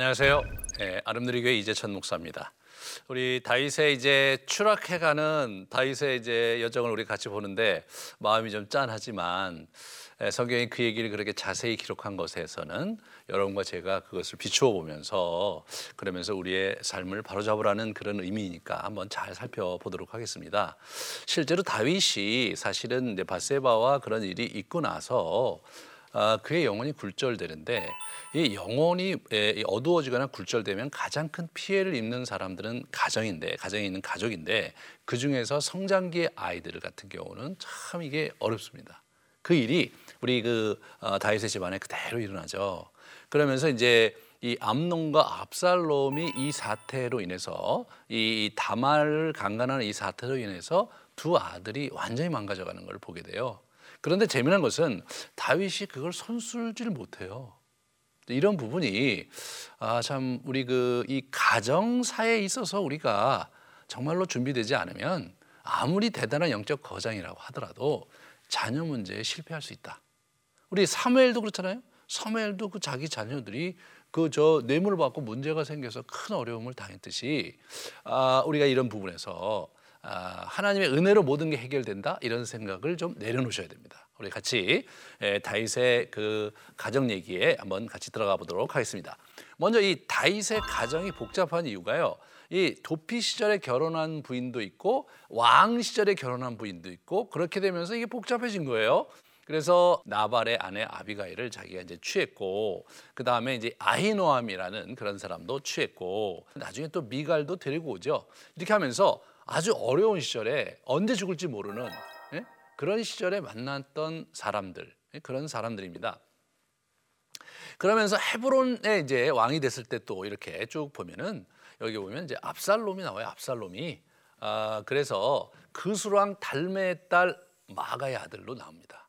안녕하세요. 예, 아름드리교회 이재천 목사입니다. 우리 다윗의 이제 추락해가는 다윗의 이제 여정을 우리 같이 보는데 마음이 좀 짠하지만 예, 성경이 그 얘기를 그렇게 자세히 기록한 것에서는 여러분과 제가 그것을 비추어 보면서 그러면서 우리의 삶을 바로잡으라는 그런 의미니까 한번 잘 살펴보도록 하겠습니다. 실제로 다윗이 사실은 바세바와 그런 일이 있고 나서 아, 그의 영혼이 굴절되는데 이 영혼이 에, 어두워지거나 굴절되면 가장 큰 피해를 입는 사람들은 가정인데 가정에 있는 가족인데 그 중에서 성장기의 아이들 같은 경우는 참 이게 어렵습니다. 그 일이 우리 그 어, 다윗의 집안에 그대로 일어나죠. 그러면서 이제 이 암론과 압살롬이 이 사태로 인해서 이 다말을 강간하는 이 사태로 인해서 두 아들이 완전히 망가져가는 걸 보게 돼요. 그런데 재미난 것은 다윗이 그걸 손쓸지를 못해요. 이런 부분이 아 참 우리 그 이 가정사에 있어서 우리가 정말로 준비되지 않으면 아무리 대단한 영적 거장이라고 하더라도 자녀 문제에 실패할 수 있다. 우리 사무엘도 그렇잖아요. 사무엘도 그 자기 자녀들이 그 저 뇌물을 받고 문제가 생겨서 큰 어려움을 당했듯이 아 우리가 이런 부분에서 아, 하나님의 은혜로 모든 게 해결된다 이런 생각을 좀 내려놓으셔야 됩니다. 우리 같이 다윗의 그 가정 얘기에 한번 같이 들어가 보도록 하겠습니다. 먼저 이 다윗의 가정이 복잡한 이유가요. 이 도피 시절에 결혼한 부인도 있고 왕 시절에 결혼한 부인도 있고 그렇게 되면서 이게 복잡해진 거예요. 그래서 나발의 아내 아비가일을 자기가 이제 취했고 그 다음에 이제 아히노암이라는 그런 사람도 취했고 나중에 또 미갈도 데리고 오죠. 이렇게 하면서 아주 어려운 시절에 언제 죽을지 모르는 예? 그런 시절에 만났던 사람들 예? 그런 사람들입니다. 그러면서 헤브론에 이제 왕이 됐을 때 또 이렇게 쭉 보면은 여기 보면 이제 압살롬이 나와요. 압살롬이 아 그래서 그수랑 달메의 딸 마가의 아들로 나옵니다.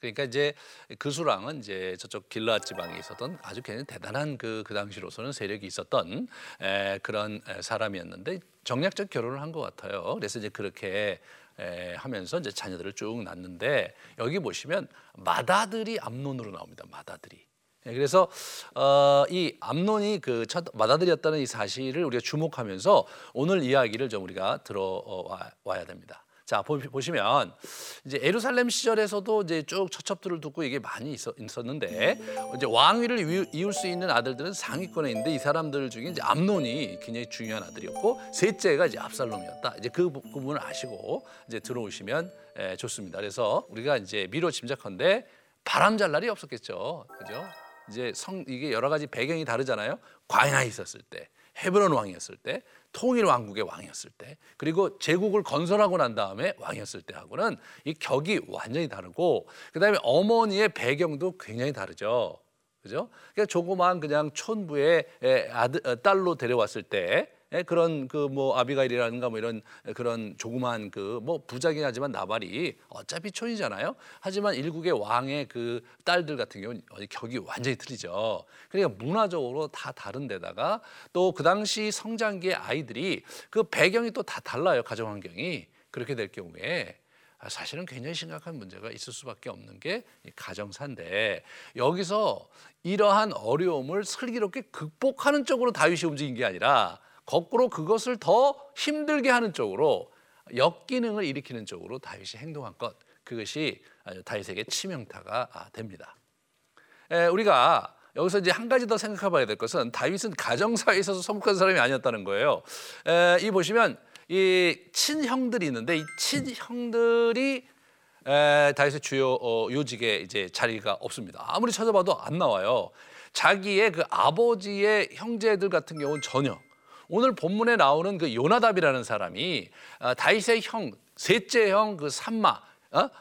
그러니까 이제 그 수랑은 이제 저쪽 길라 지방에 있었던 아주 굉장히 대단한 그, 그 당시로서는 세력이 있었던 에, 그런 에, 사람이었는데 정략적 결혼을 한 것 같아요. 그래서 이제 그렇게 에, 하면서 이제 자녀들을 쭉 낳는데 여기 보시면 맏아들이 암론으로 나옵니다. 맏아들이. 예, 그래서 어, 이 암론이 그첫 맏아들이었다는 이 사실을 우리가 주목하면서 오늘 이야기를 좀 우리가 들어와야 됩니다. 자 보시면 이제 에루살렘 시절에서도 이제 쭉 처첩들을 두고 이게 많이 있었, 는데 이제 왕위를 이을 수 있는 아들들은 상위권에 있는데 이 사람들 중에 이제 암론이 굉장히 중요한 아들이었고 셋째가 이제 압살롬이었다. 이제 그 부분을 아시고 이제 들어오시면 에, 좋습니다. 그래서 우리가 이제 미로 짐작컨대 바람 잘 날이 없었겠죠. 그죠? 이제 성 이게 여러 가지 배경이 다르잖아요. 광야에 있었을 때, 헤브론 왕이었을 때, 통일 왕국의 왕이었을 때 그리고 제국을 건설하고 난 다음에 왕이었을 때하고는 이 격이 완전히 다르고 그다음에 어머니의 배경도 굉장히 다르죠. 그죠? 그러니까 조그만 그냥 촌부의 아들 어, 딸로 데려왔을 때 예, 그런 그 뭐 아비가일이라든가 뭐 이런 그런 조그만 그 뭐 부자긴 하지만 나발이 어차피 촌이잖아요. 하지만 일국의 왕의 그 딸들 같은 경우는 격이 완전히 틀리죠. 그러니까 문화적으로 다 다른 데다가 또 그 당시 성장기의 아이들이 그 배경이 또 다 달라요. 가정 환경이. 그렇게 될 경우에 사실은 굉장히 심각한 문제가 있을 수밖에 없는 게 가정사인데 여기서 이러한 어려움을 슬기롭게 극복하는 쪽으로 다윗이 움직인 게 아니라 거꾸로 그것을 더 힘들게 하는 쪽으로 역기능을 일으키는 쪽으로 다윗이 행동한 것 그것이 다윗에게 치명타가 아, 됩니다. 우리가 여기서 이제 한 가지 더 생각해봐야 될 것은 다윗은 가정사에 있어서 성숙한 사람이 아니었다는 거예요. 이 보시면 이 친형들이 있는데 이 친형들이 다윗의 주요 어, 요직에 이제 자리가 없습니다. 아무리 찾아봐도 안 나와요. 자기의 그 아버지의 형제들 같은 경우는 전혀 오늘 본문에 나오는 그 요나답이라는 사람이 어, 다윗의 형 셋째 형그 삼마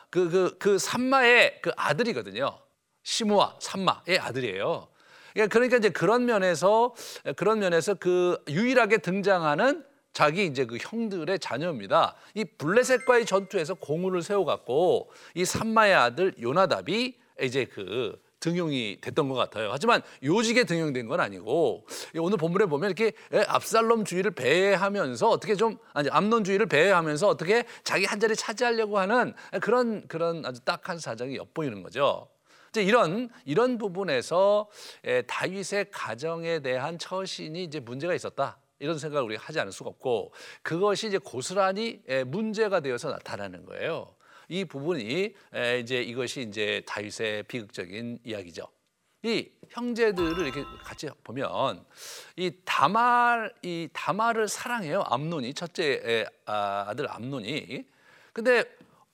그그 그, 그 삼마의 그 아들이거든요. 시므와 삼마의 아들이에요. 그러니까, 그러니까 이제 그런 면에서 그런 면에서 그 유일하게 등장하는 자기 이제 그 형들의 자녀입니다. 이 블레셋과의 전투에서 공을 세워갖고 이 삼마의 아들 요나답이 이제 그 등용이 됐던 것 같아요. 하지만 요직에 등용된 건 아니고 오늘 본문에 보면 이렇게 압살롬 주의를 배회하면서 어떻게 좀 아니 암론 주의를 배회하면서 어떻게 자기 한 자리 차지하려고 하는 그런 그런 아주 딱한 사정이 엿보이는 거죠. 이제 이런 이런 부분에서 에, 다윗의 가정에 대한 처신이 이제 문제가 있었다. 이런 생각을 우리가 하지 않을 수가 없고 그것이 이제 고스란히 에, 문제가 되어서 나타나는 거예요. 이 부분이 에, 이제 이것이 이제 다윗의 비극적인 이야기죠. 이 형제들을 이렇게 같이 보면 이 다말 이 다말을 사랑해요. 암논이 첫째 아들 암논이. 근데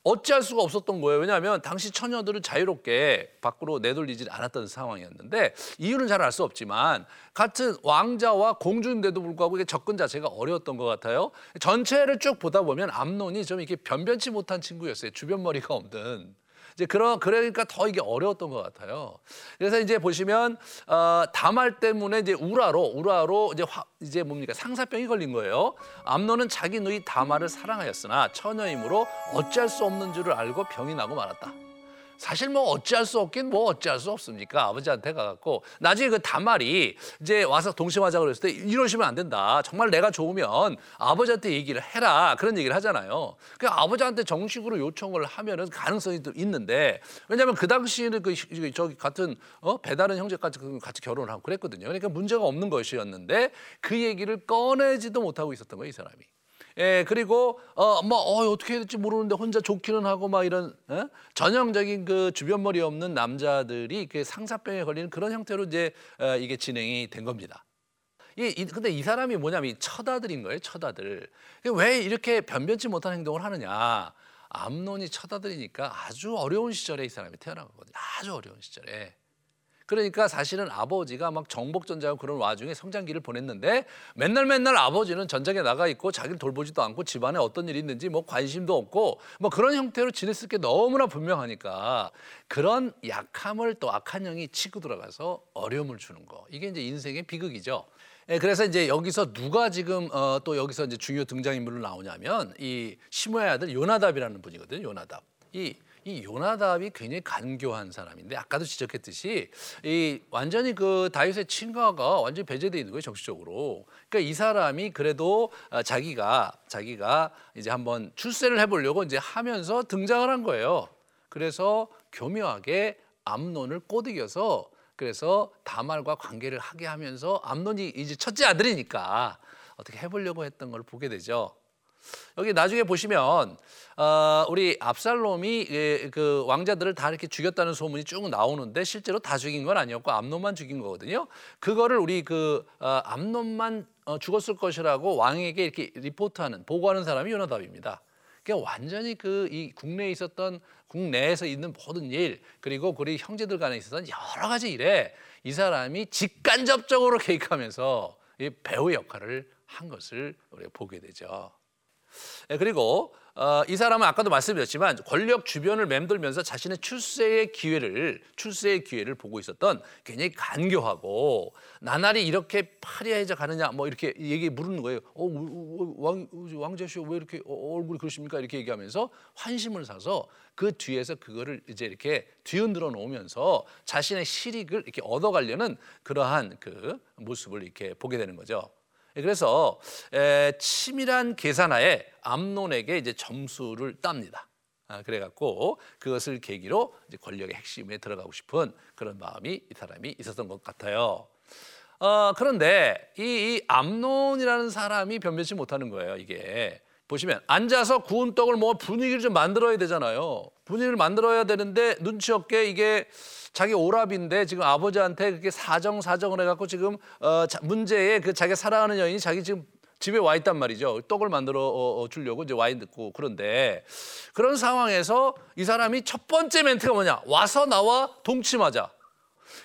어찌할 수가 없었던 거예요. 왜냐하면 당시 처녀들을 자유롭게 밖으로 내돌리지 않았던 상황이었는데 이유는 잘 알 수 없지만 같은 왕자와 공주인데도 불구하고 이게 접근 자체가 어려웠던 것 같아요. 전체를 쭉 보다 보면 암논이 좀 이렇게 변변치 못한 친구였어요. 주변 머리가 없는. 이제 그런 그러니까 더 이게 어려웠던 것 같아요. 그래서 이제 보시면 어, 다말 때문에 이제 우라로 우라로 이제 화, 이제 뭡니까 상사병이 걸린 거예요. 암노는 자기 누이 다말을 사랑하였으나 처녀이므로 어찌할 수 없는 줄을 알고 병이 나고 말았다. 사실 뭐 어찌할 수 없긴 뭐 어찌할 수 없습니까? 아버지한테 가갖고 나중에 그 다말이 이제 와서 동심하자 그랬을 때 이러시면 안 된다. 정말 내가 좋으면 아버지한테 얘기를 해라 그런 얘기를 하잖아요. 그 아버지한테 정식으로 요청을 하면은 가능성이 또 있는데 왜냐하면 그 당시에는 그 저기 같은 어 배다른 형제까지 그 같이 결혼을 하고 그랬거든요. 그러니까 문제가 없는 것이었는데 그 얘기를 꺼내지도 못하고 있었던 거예요, 이 사람이. 예, 그리고 어 뭐 어, 어떻게 해야 될지 모르는데 혼자 좋기는 하고 막 이런 예? 전형적인 그 주변 머리 없는 남자들이 그 상사병에 걸리는 그런 형태로 이제 어, 이게 진행이 된 겁니다. 이, 이 근데 이 사람이 뭐냐면 이 처다들인 거예요, 처다들. 왜 이렇게 변변치 못한 행동을 하느냐? 암론이 처다들이니까 아주 어려운 시절에 이 사람이 태어난 거거든요. 아주 어려운 시절에. 그러니까 사실은 아버지가 막 정복전쟁하고 그런 와중에 성장기를 보냈는데 맨날 맨날 아버지는 전쟁에 나가 있고 자기를 돌보지도 않고 집안에 어떤 일이 있는지 뭐 관심도 없고 뭐 그런 형태로 지냈을 게 너무나 분명하니까 그런 약함을 또 악한 영이 치고 들어가서 어려움을 주는 거 이게 이제 인생의 비극이죠. 예, 그래서 이제 여기서 누가 지금 어, 또 여기서 이제 중요 등장인물로 나오냐면 이 시므의 아들 요나답이라는 분이거든요. 요나답. 이 이 요나답이 굉장히 간교한 사람인데 아까도 지적했듯이 이 완전히 그 다윗의 친가가 완전히 배제돼 있는 거예요 정치적으로. 그러니까 이 사람이 그래도 아, 자기가 자기가 이제 한번 출세를 해보려고 이제 하면서 등장을 한 거예요. 그래서 교묘하게 암론을 꼬드겨서 그래서 다말과 관계를 하게 하면서 암론이 이제 첫째 아들이니까 어떻게 해보려고 했던 걸 보게 되죠. 여기 나중에 보시면 어, 우리 압살롬이 예, 그 왕자들을 다 이렇게 죽였다는 소문이 쭉 나오는데 실제로 다 죽인 건 아니었고 암론만 죽인 거거든요. 그거를 우리 그 어, 암론만 어, 죽었을 것이라고 왕에게 이렇게 리포트하는 보고하는 사람이 요나답입니다. 그러니까 완전히 그 이 국내에 있었던 국내에서 있는 모든 일 그리고 우리 형제들 간에 있었던 여러 가지 일에 이 사람이 직간접적으로 개입하면서 이 배우의 역할을 한 것을 우리가 보게 되죠. 예, 그리고 어, 이 사람은 아까도 말씀드렸지만 권력 주변을 맴돌면서 자신의 출세의 기회를 출세의 기회를 보고 있었던 굉장히 간교하고 나날이 이렇게 파리해져 가느냐 뭐 이렇게 얘기 물는 거예요. 어, 왕 왕자시오 왜 이렇게 어, 얼굴이 그러십니까? 이렇게 얘기하면서 환심을 사서 그 뒤에서 그거를 이제 이렇게 뒤흔들어 놓으면서 자신의 실익을 이렇게 얻어가려는 그러한 그 모습을 이렇게 보게 되는 거죠. 예, 그래서 치밀한 계산하에 암론에게 이제 점수를 tab니다. 아, 그래갖고 그것을 계기로 이제 권력의 핵심에 들어가고 싶은 그런 마음이 이 사람이 있었던 것 같아요. 어, 그런데 이, 이 암론이라는 사람이 변변치 못하는 거예요. 이게 보시면 앉아서 구운 떡을 뭐 분위기를 좀 만들어야 되잖아요. 분위기를 만들어야 되는데 눈치 없게 이게 자기 오랍인데 지금 아버지한테 그렇게 사정 사정을 해갖고 지금 어, 문제에 그 자기 사랑하는 여인이 자기 지금 집에 와 있단 말이죠. 떡을 만들어 어, 어, 주려고 이제 와인 듣고 그런데 그런 상황에서 이 사람이 첫 번째 멘트가 뭐냐? 와서 나와 동침하자.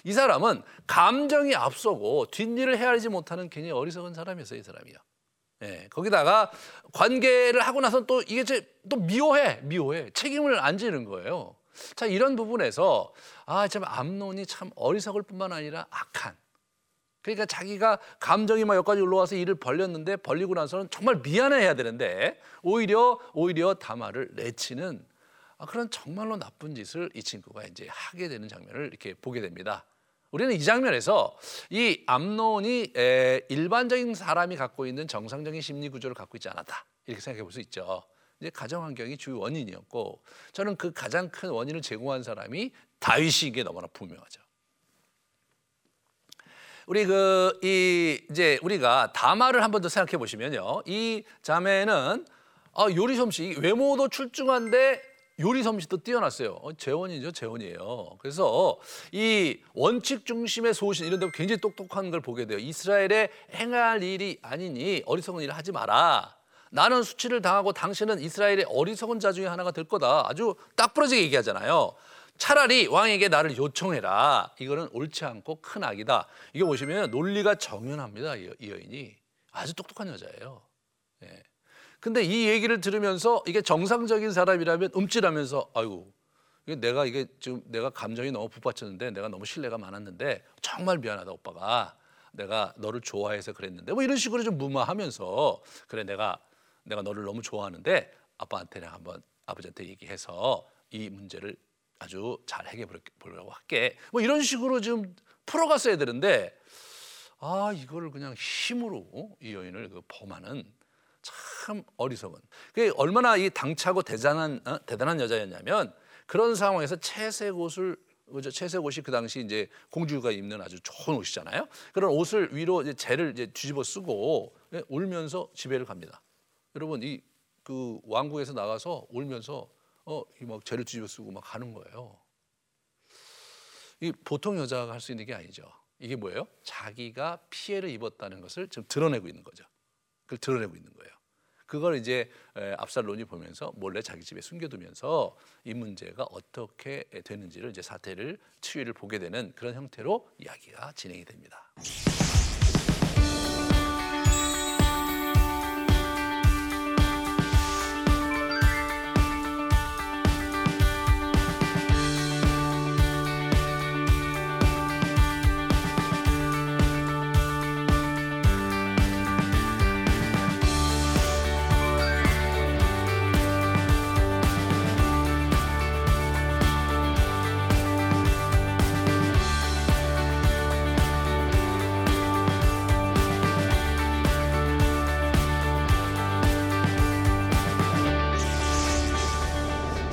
이 사람은 감정이 앞서고 뒷일을 헤아리지 못하는 굉장히 어리석은 사람이었어요. 이 사람이요. 예, 거기다가 관계를 하고 나서 또 이게 또 미워해, 미워해. 책임을 안 지는 거예요. 자, 이런 부분에서 아, 참 암론이 참 어리석을 뿐만 아니라 악한. 그러니까 자기가 감정이 막 여기까지 올라와서 일을 벌렸는데 벌리고 나서는 정말 미안해해야 되는데 오히려 오히려 다마를 내치는 아, 그런 정말로 나쁜 짓을 이 친구가 이제 하게 되는 장면을 이렇게 보게 됩니다. 우리는 이 장면에서 이 암론이 일반적인 사람이 갖고 있는 정상적인 심리 구조를 갖고 있지 않았다 이렇게 생각해 볼 수 있죠. 이제 가정 환경이 주 원인이었고 저는 그 가장 큰 원인을 제공한 사람이 다윗이 게 너무나 분명하죠. 우리 그 이 이제 우리가 다마를 한번 더 생각해 보시면요. 이 자매는 아, 요리 솜씨 외모도 출중한데 요리 솜씨도 뛰어났어요. 어, 재원이죠, 재원이에요. 그래서 이 원칙 중심의 소신 이런 데 굉장히 똑똑한 걸 보게 돼요. 이스라엘에 행할 일이 아니니 어리석은 일을 하지 마라. 나는 수치를 당하고 당신은 이스라엘의 어리석은 자 중에 하나가 될 거다. 아주 딱 부러지게 얘기하잖아요. 차라리 왕에게 나를 요청해라. 이거는 옳지 않고 큰 악이다. 이거 보시면 논리가 정연합니다. 이, 이 여인이 아주 똑똑한 여자예요. 예. 근데 이 얘기를 들으면서 이게 정상적인 사람이라면 움찔하면서 이게 내가 이게 지금 내가 감정이 너무 북받쳤는데 내가 너무 신뢰가 많았는데 정말 미안하다 오빠가 내가 너를 좋아해서 그랬는데 뭐 이런 식으로 좀 무마하면서 그래 내가 내가 너를 너무 좋아하는데 아빠한테 내가 한번 아버지한테 얘기해서 이 문제를 아주 잘 해결해 보려고 할게. 뭐 이런 식으로 좀 풀어갔어야 되는데 아 이거를 그냥 힘으로 이 여인을 그 범하는 참 어리석은. 그게 얼마나 이 당차고 대단한 어? 대단한 여자였냐면 그런 상황에서 채색 옷을 그죠 채색 옷이 그 당시 이제 공주가 입는 아주 좋은 옷이잖아요. 그런 옷을 위로 이제 재를 이제 뒤집어 쓰고 예, 울면서 집에를 갑니다. 여러분 이 그 왕국에서 나가서 울면서 어막 재를 뒤집어 쓰고 막 가는 거예요. 이 보통 여자가 할 수 있는 게 아니죠. 이게 뭐예요? 자기가 피해를 입었다는 것을 지금 드러내고 있는 거죠. 그걸 드러내고 있는 거예요. 그걸 이제 압살론이 보면서 몰래 자기 집에 숨겨두면서 이 문제가 어떻게 되는지를 이제 사태를 추이를 보게 되는 그런 형태로 이야기가 진행이 됩니다.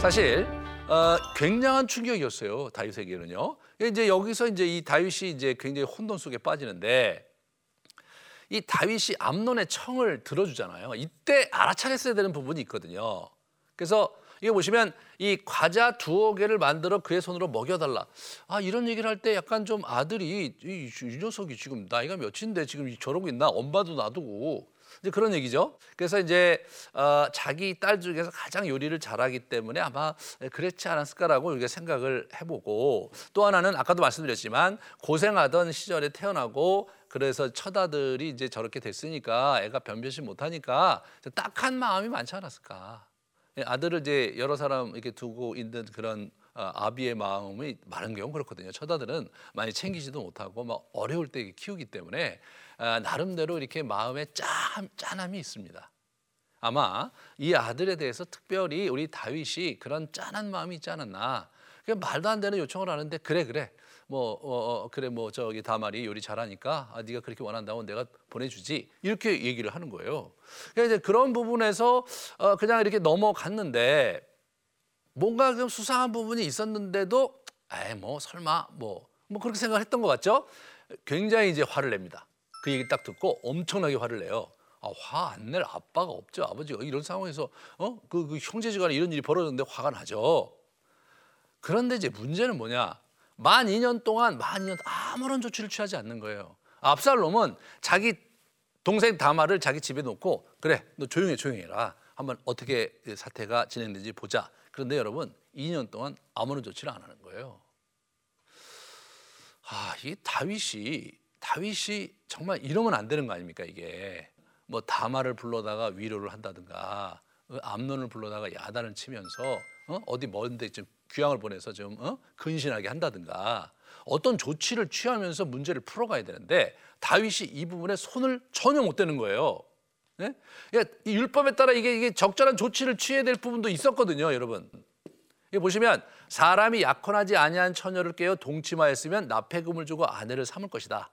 사실 어, 굉장한 충격이었어요 다윗에게는요. 이제 여기서 이제 이 다윗이 이제 굉장히 혼돈 속에 빠지는데 이 다윗이 암론의 청을 들어주잖아요. 이때 알아차렸어야 되는 부분이 있거든요. 그래서 이게 보시면 이 과자 두어 개를 만들어 그의 손으로 먹여달라. 아 이런 얘기를 할 때 약간 좀 아들이 이, 이 녀석이 지금 나이가 몇인데 지금 저러고 있나 엄마도 놔두고 이제 그런 얘기죠. 그래서 이제 어, 자기 딸 중에서 가장 요리를 잘하기 때문에 아마 그렇지 않았을까라고 우리가 생각을 해보고 또 하나는 아까도 말씀드렸지만 고생하던 시절에 태어나고 그래서 처다들이 이제 저렇게 됐으니까 애가 변변치 못하니까 딱한 마음이 많지 않았을까. 아들을 이제 여러 사람 이렇게 두고 있는 그런 어, 아비의 마음이 많은 경우 그렇거든요. 처다들은 많이 챙기지도 못하고 막 어려울 때 키우기 때문에 아, 나름대로 이렇게 마음에 짠, 짠함이 있습니다. 아마 이 아들에 대해서 특별히 우리 다윗이 그런 짠한 마음이 있지 않았나. 말도 안 되는 요청을 하는데 그래 그래 뭐 어, 어, 그래 뭐 저기 다말이 요리 잘하니까 아, 네가 그렇게 원한다면 내가 보내주지 이렇게 얘기를 하는 거예요. 그러니까 이제 그런 부분에서 어, 그냥 이렇게 넘어갔는데 뭔가 좀 수상한 부분이 있었는데도 에이 뭐 설마 뭐뭐 뭐 그렇게 생각했던 것 같죠? 굉장히 이제 화를 냅니다. 그 얘기 딱 듣고 엄청나게 화를 내요. 아, 화 안 낼 아빠가 없죠. 아버지가 이런 상황에서 어? 그, 그 형제지간에 이런 일이 벌어졌는데 화가 나죠. 그런데 이제 문제는 뭐냐? 만 2년 동안 만 2년 아무런 조치를 취하지 않는 거예요. 압살롬은 자기 동생 다마를 자기 집에 놓고 그래 너 조용해 조용해라 한번 어떻게 사태가 진행되지 보자. 그런데 여러분 2년 동안 아무런 조치를 안 하는 거예요. 아, 이 다윗이 다윗이 정말 이러면 안 되는 거 아닙니까 이게 뭐 다마를 불러다가 위로를 한다든가 어, 암론을 불러다가 야단을 치면서 어? 디 먼데 좀 귀향을 보내서 좀 어? 근신하게 한다든가 어떤 조치를 취하면서 문제를 풀어가야 되는데 다윗이 이 부분에 손을 전혀 못 대는 거예요. 네? 그러니까 이 율법에 따라 이게, 이게 적절한 조치를 취해야 될 부분도 있었거든요, 여러분. 이 보시면 사람이 약혼하지 아니한 처녀를 깨어 동침하였으면 납폐금을 주고 아내를 삼을 것이다.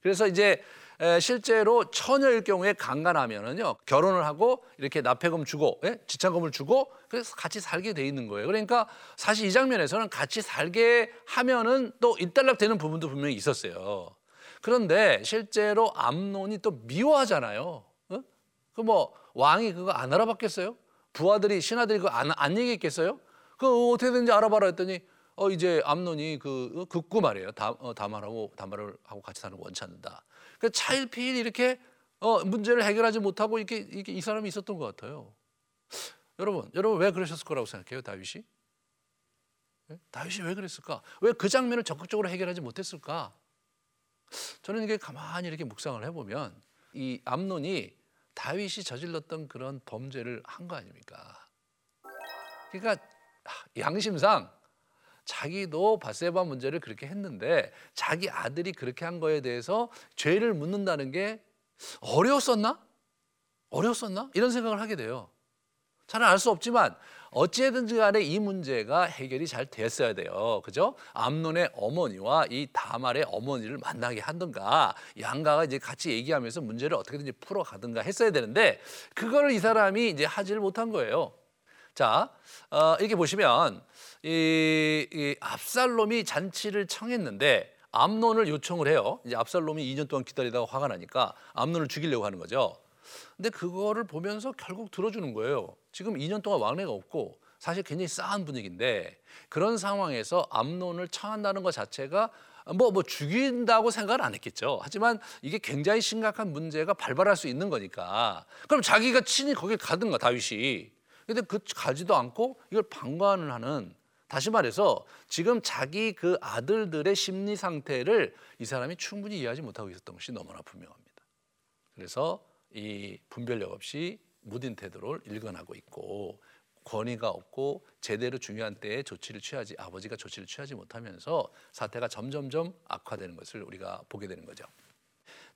그래서 이제 에, 실제로 처녀일 경우에 강간하면은요 결혼을 하고 이렇게 납폐금 주고 예? 지참금을 주고 그래서 같이 살게 돼 있는 거예요. 그러니까 사실 이 장면에서는 같이 살게 하면은 또 일단락되는 부분도 분명히 있었어요. 그런데 실제로 암론이 또 미워하잖아요. 어? 그뭐 왕이 그거 안 알아봤겠어요? 부하들이 신하들이 그거 안, 안 얘기했겠어요? 그 어떻게든지 알아봐라 했더니 어 이제 암론이 그 극구 말이에요. 다, 어, 다말하고 다말을 하고 같이 사는 거 원치 않는다. 그 차일피일 이렇게 어, 문제를 해결하지 못하고 이렇게, 이렇게 이 사람이 있었던 것 같아요. 여러분, 여러분 왜 그러셨을 거라고 생각해요, 다윗이? 네? 다윗이 왜 그랬을까? 왜 그 장면을 적극적으로 해결하지 못했을까? 저는 이게 가만히 이렇게 묵상을 해보면 이 암론이 다윗이 저질렀던 그런 범죄를 한 거 아닙니까? 그러니까 양심상 자기도 바세바 문제를 그렇게 했는데 자기 아들이 그렇게 한 거에 대해서 죄를 묻는다는 게 어려웠었나? 어려웠었나? 이런 생각을 하게 돼요. 잘 알 수 없지만 어찌든지 간에 이 문제가 해결이 잘 됐어야 돼요. 그죠? 암론의 어머니와 이 다말의 어머니를 만나게 하든가 양가가 이제 같이 얘기하면서 문제를 어떻게든지 풀어가든가 했어야 되는데 그거를 이 사람이 이제 하지를 못한 거예요. 자, 어, 이렇게 보시면 이, 이 압살롬이 잔치를 청했는데 암론을 요청을 해요. 이제 압살롬이 2년 동안 기다리다가 화가 나니까 암론을 죽이려고 하는 거죠. 근데 그거를 보면서 결국 들어주는 거예요. 지금 2년 동안 왕래가 없고 사실 굉장히 싸한 분위기인데 그런 상황에서 암론을 청한다는 것 자체가 뭐, 뭐 죽인다고 생각을 안 했겠죠. 하지만 이게 굉장히 심각한 문제가 발발할 수 있는 거니까. 그럼 자기가 친히 거길 가든가 다윗이. 근데 그 가지도 않고 이걸 방관을 하는 다시 말해서 지금 자기 그 아들들의 심리 상태를 이 사람이 충분히 이해하지 못하고 있었던 것이 너무나 분명합니다. 그래서 이 분별력 없이 무딘 태도를 일관하고 있고 권위가 없고 제대로 중요한 때에 조치를 취하지 아버지가 조치를 취하지 못하면서 사태가 점점점 악화되는 것을 우리가 보게 되는 거죠.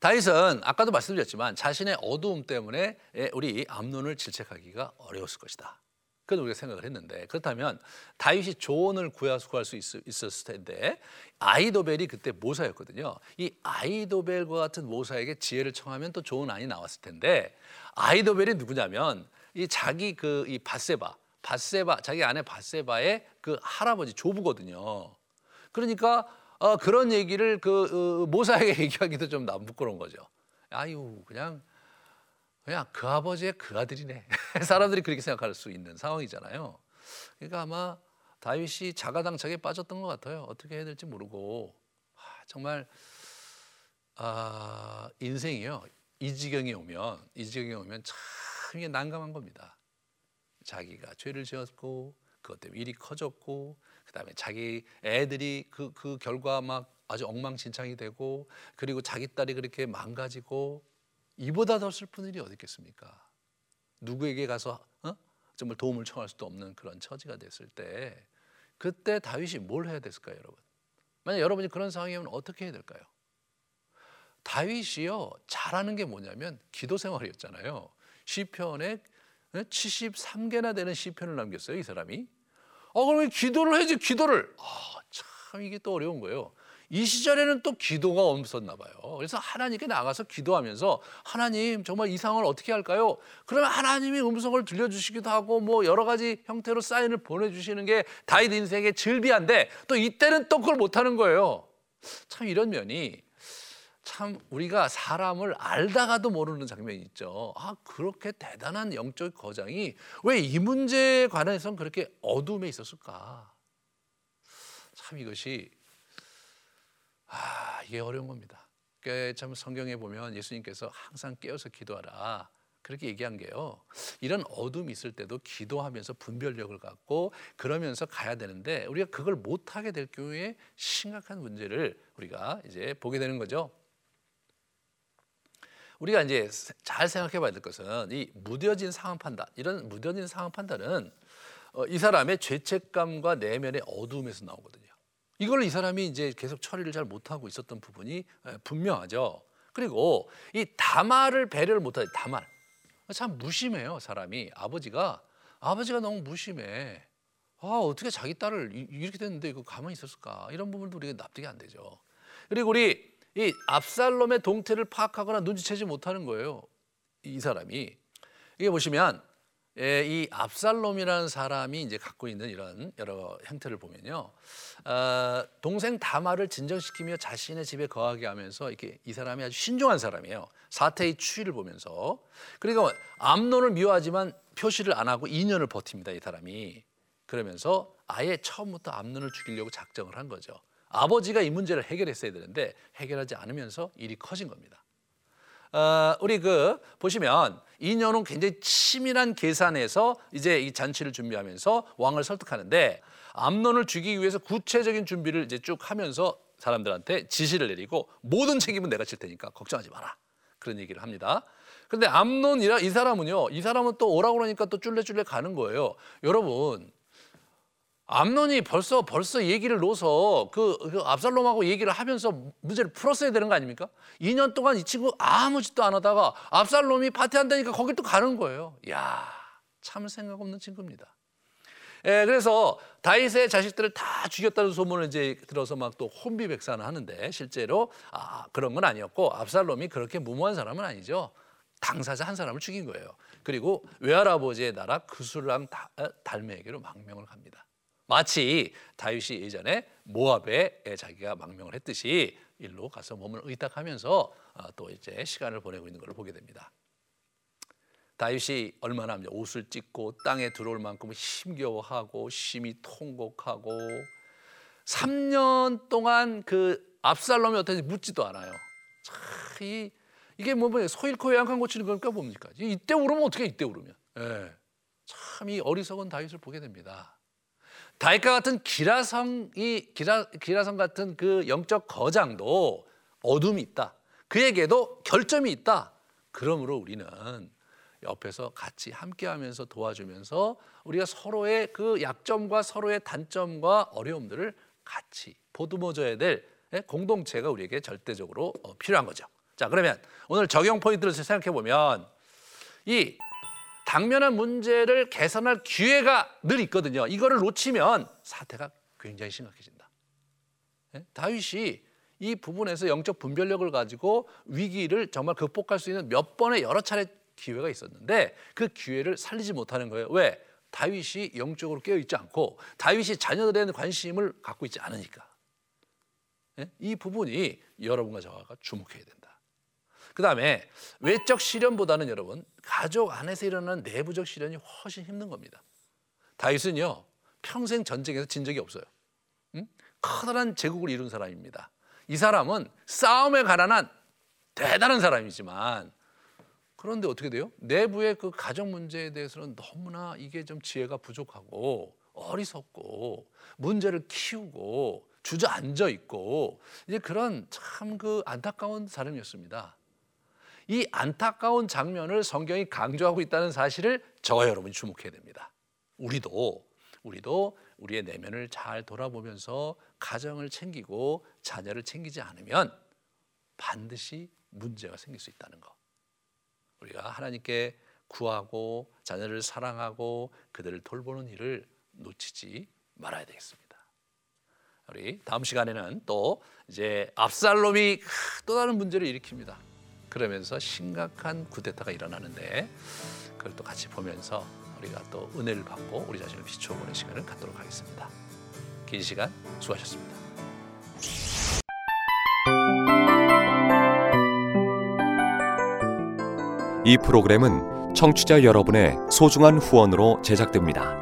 다윗은 아까도 말씀드렸지만 자신의 어두움 때문에 우리 암론을 질책하기가 어려웠을 것이다. 그런 우리가 생각을 했는데 그렇다면 다윗이 조언을 구할 수 있 었을 텐데 아이도벨이 그때 모사였거든요. 이 아이도벨과 같은 모사에게 지혜를 청하면 또 좋은 안이 나왔을 텐데 아이도벨이 누구냐면 이 자기 그 이 바세바 바세바 자기 아내 바세바의 그 할아버지 조부거든요. 그러니까 어, 그런 얘기를 그 어, 모사에게 얘기하기도 좀 부끄러운 거죠. 아유 그냥 그냥 그 아버지의 그 아들이네. 사람들이 그렇게 생각할 수 있는 상황이잖아요. 그러니까 아마 다윗이 자가당착에 빠졌던 것 같아요. 어떻게 해야 될지 모르고 아, 정말 아, 인생이요. 이 지경에 오면 이 지경에 오면 참 이게 난감한 겁니다. 자기가 죄를 지었고 그것 때문에 일이 커졌고 그다음에 자기 애들이 그, 그 결과 막 아주 엉망진창이 되고 그리고 자기 딸이 그렇게 망가지고 이보다 더 슬픈 일이 어디 있겠습니까? 누구에게 가서 어? 정말 도움을 청할 수도 없는 그런 처지가 됐을 때 그때 다윗이 뭘 해야 됐을까요, 여러분? 만약 여러분이 그런 상황이면 어떻게 해야 될까요? 다윗이요 잘하는 게 뭐냐면 기도 생활이었잖아요. 시편에 73개나 되는 시편을 남겼어요, 이 사람이. 어, 그러면 기도를 해야지, 기도를. 아, 참 이게 또 어려운 거예요. 이 시절에는 또 기도가 없었나 봐요. 그래서 하나님께 나가서 기도하면서 하나님 정말 이 상황을 어떻게 할까요? 그러면 하나님이 음성을 들려주시기도 하고 뭐 여러 가지 형태로 사인을 보내주시는 게 다윗 인생의 즐비한데 또 이때는 또 그걸 못하는 거예요. 참 이런 면이 참 우리가 사람을 알다가도 모르는 장면이 있죠. 아 그렇게 대단한 영적 거장이 왜 이 문제에 관해서는 그렇게 어둠에 있었을까? 참 이것이 아, 이게 어려운 겁니다. 참 성경에 보면 예수님께서 항상 깨어서 기도하라. 그렇게 얘기한 게요. 이런 어둠이 있을 때도 기도하면서 분별력을 갖고 그러면서 가야 되는데 우리가 그걸 못 하게 될 경우에 심각한 문제를 우리가 이제 보게 되는 거죠. 우리가 이제 잘 생각해 봐야 될 것은 이 무뎌진 상황 판단, 이런 무뎌진 상황 판단은 어, 이 사람의 죄책감과 내면의 어두움에서 나오거든요. 이걸 이 사람이 이제 계속 처리를 잘 못하고 있었던 부분이 분명하죠. 그리고 이 다말을 배려를 못하지 다말 참 무심해요 사람이 아버지가 아버지가 너무 무심해. 아 어떻게 자기 딸을 이렇게 됐는데 이거 가만히 있었을까 이런 부분도 우리가 납득이 안 되죠. 그리고 우리 이 압살롬의 동태를 파악하거나 눈치채지 못하는 거예요. 이 사람이 이게 보시면 예, 이 압살롬이라는 사람이 이제 갖고 있는 이런 여러 형태를 보면요, 어, 동생 다말을 진정시키며 자신의 집에 거하게 하면서 이렇게 이 사람이 아주 신중한 사람이에요. 사태의 추이를 보면서 그러니까 암론을 미워하지만 표시를 안 하고 2년을 버팁니다. 이 사람이 그러면서 아예 처음부터 암론을 죽이려고 작정을 한 거죠. 아버지가 이 문제를 해결했어야 되는데 해결하지 않으면서 일이 커진 겁니다. 어, 우리 그 보시면 이년은 굉장히 치밀한 계산에서 이제 이 잔치를 준비하면서 왕을 설득하는데 암론을 죽이기 위해서 구체적인 준비를 이제 쭉 하면서 사람들한테 지시를 내리고 모든 책임은 내가 질 테니까 걱정하지 마라 그런 얘기를 합니다. 그런데 암론이라 이 사람은요, 이 사람은 또 오라고 그러니까 또 쫄래쫄래 가는 거예요. 여러분 암론이 벌써 벌써 얘기를 놓아서 그, 그 압살롬하고 얘기를 하면서 문제를 풀었어야 되는 거 아닙니까? 2년 동안 이 친구 아무 짓도 안 하다가 압살롬이 파티한다니까 거기 또 가는 거예요. 야, 참 생각 없는 친구입니다. 예, 그래서 다윗의 자식들을 다 죽였다는 소문을 이제 들어서 막 또 혼비백산을 하는데 실제로 아, 그런 건 아니었고 압살롬이 그렇게 무모한 사람은 아니죠. 당사자 한 사람을 죽인 거예요. 그리고 외할아버지의 나라 그술랑 달메에게로 망명을 갑니다. 마치 다윗이 예전에 모압에 자기가 망명을 했듯이 일로 가서 몸을 의탁하면서 어, 또 이제 시간을 보내고 있는 걸 보게 됩니다. 다윗이 얼마나 옷을 찢고 땅에 들어올 만큼 힘겨워하고 심히 통곡하고 3년 동안 그 압살롬이 어떤지 묻지도 않아요. 참, 이, 이게 뭐, 뭐 소일코 양간 고치는 겁니까 뭡니까? 이때 울으면 어떻게 이때 울으면? 예. 참이 어리석은 다윗을 보게 됩니다. 다윗과 같은 기라성이 기라, 기라성 같은 그 영적 거장도 어둠이 있다. 그에게도 결점이 있다. 그러므로 우리는 옆에서 같이 함께하면서 도와주면서 우리가 서로의 그 약점과 서로의 단점과 어려움들을 같이 보듬어줘야 될 예, 공동체가 우리에게 절대적으로 어, 필요한 거죠. 자 그러면 오늘 적용 포인트를 생각해 보면 이 당면한 문제를 개선할 기회가 늘 있거든요. 이거를 놓치면 사태가 굉장히 심각해진다. 네? 다윗이 이 부분에서 영적 분별력을 가지고 위기를 정말 극복할 수 있는 몇 번의 여러 차례 기회가 있었는데 그 기회를 살리지 못하는 거예요. 왜? 다윗이 영적으로 깨어 있지 않고 다윗이 자녀들에 대한 관심을 갖고 있지 않으니까. 네? 이 부분이 여러분과 저가 주목해야 된다. 그 다음에 외적 시련보다는 여러분 가족 안에서 일어나는 내부적 시련이 훨씬 힘든 겁니다. 다윗은요 평생 전쟁에서 진 적이 없어요. 응? 커다란 제국을 이룬 사람입니다. 이 사람은 싸움에 가난한 대단한 사람이지만 그런데 어떻게 돼요? 내부의 그 가정 문제에 대해서는 너무나 이게 좀 지혜가 부족하고 어리석고 문제를 키우고 주저앉아 있고 이제 그런 참 그 안타까운 사람이었습니다. 이 안타까운 장면을 성경이 강조하고 있다는 사실을 저와 여러분이 주목해야 됩니다. 우리도 우리도 우리의 내면을 잘 돌아보면서 가정을 챙기고 자녀를 챙기지 않으면 반드시 문제가 생길 수 있다는 것. 우리가 하나님께 구하고 자녀를 사랑하고 그들을 돌보는 일을 놓치지 말아야 되겠습니다. 우리 다음 시간에는 또 이제 압살롬이 또 다른 문제를 일으킵니다. 그러면서 심각한 구데타가 일어나는데 그걸 또 같이 보면서 우리가 또 은혜를 받고 우리 자신을 비춰보는 시간을 갖도록 하겠습니다. 긴 시간 수고하셨습니다. 이 프로그램은 청취자 여러분의 소중한 후원으로 제작됩니다.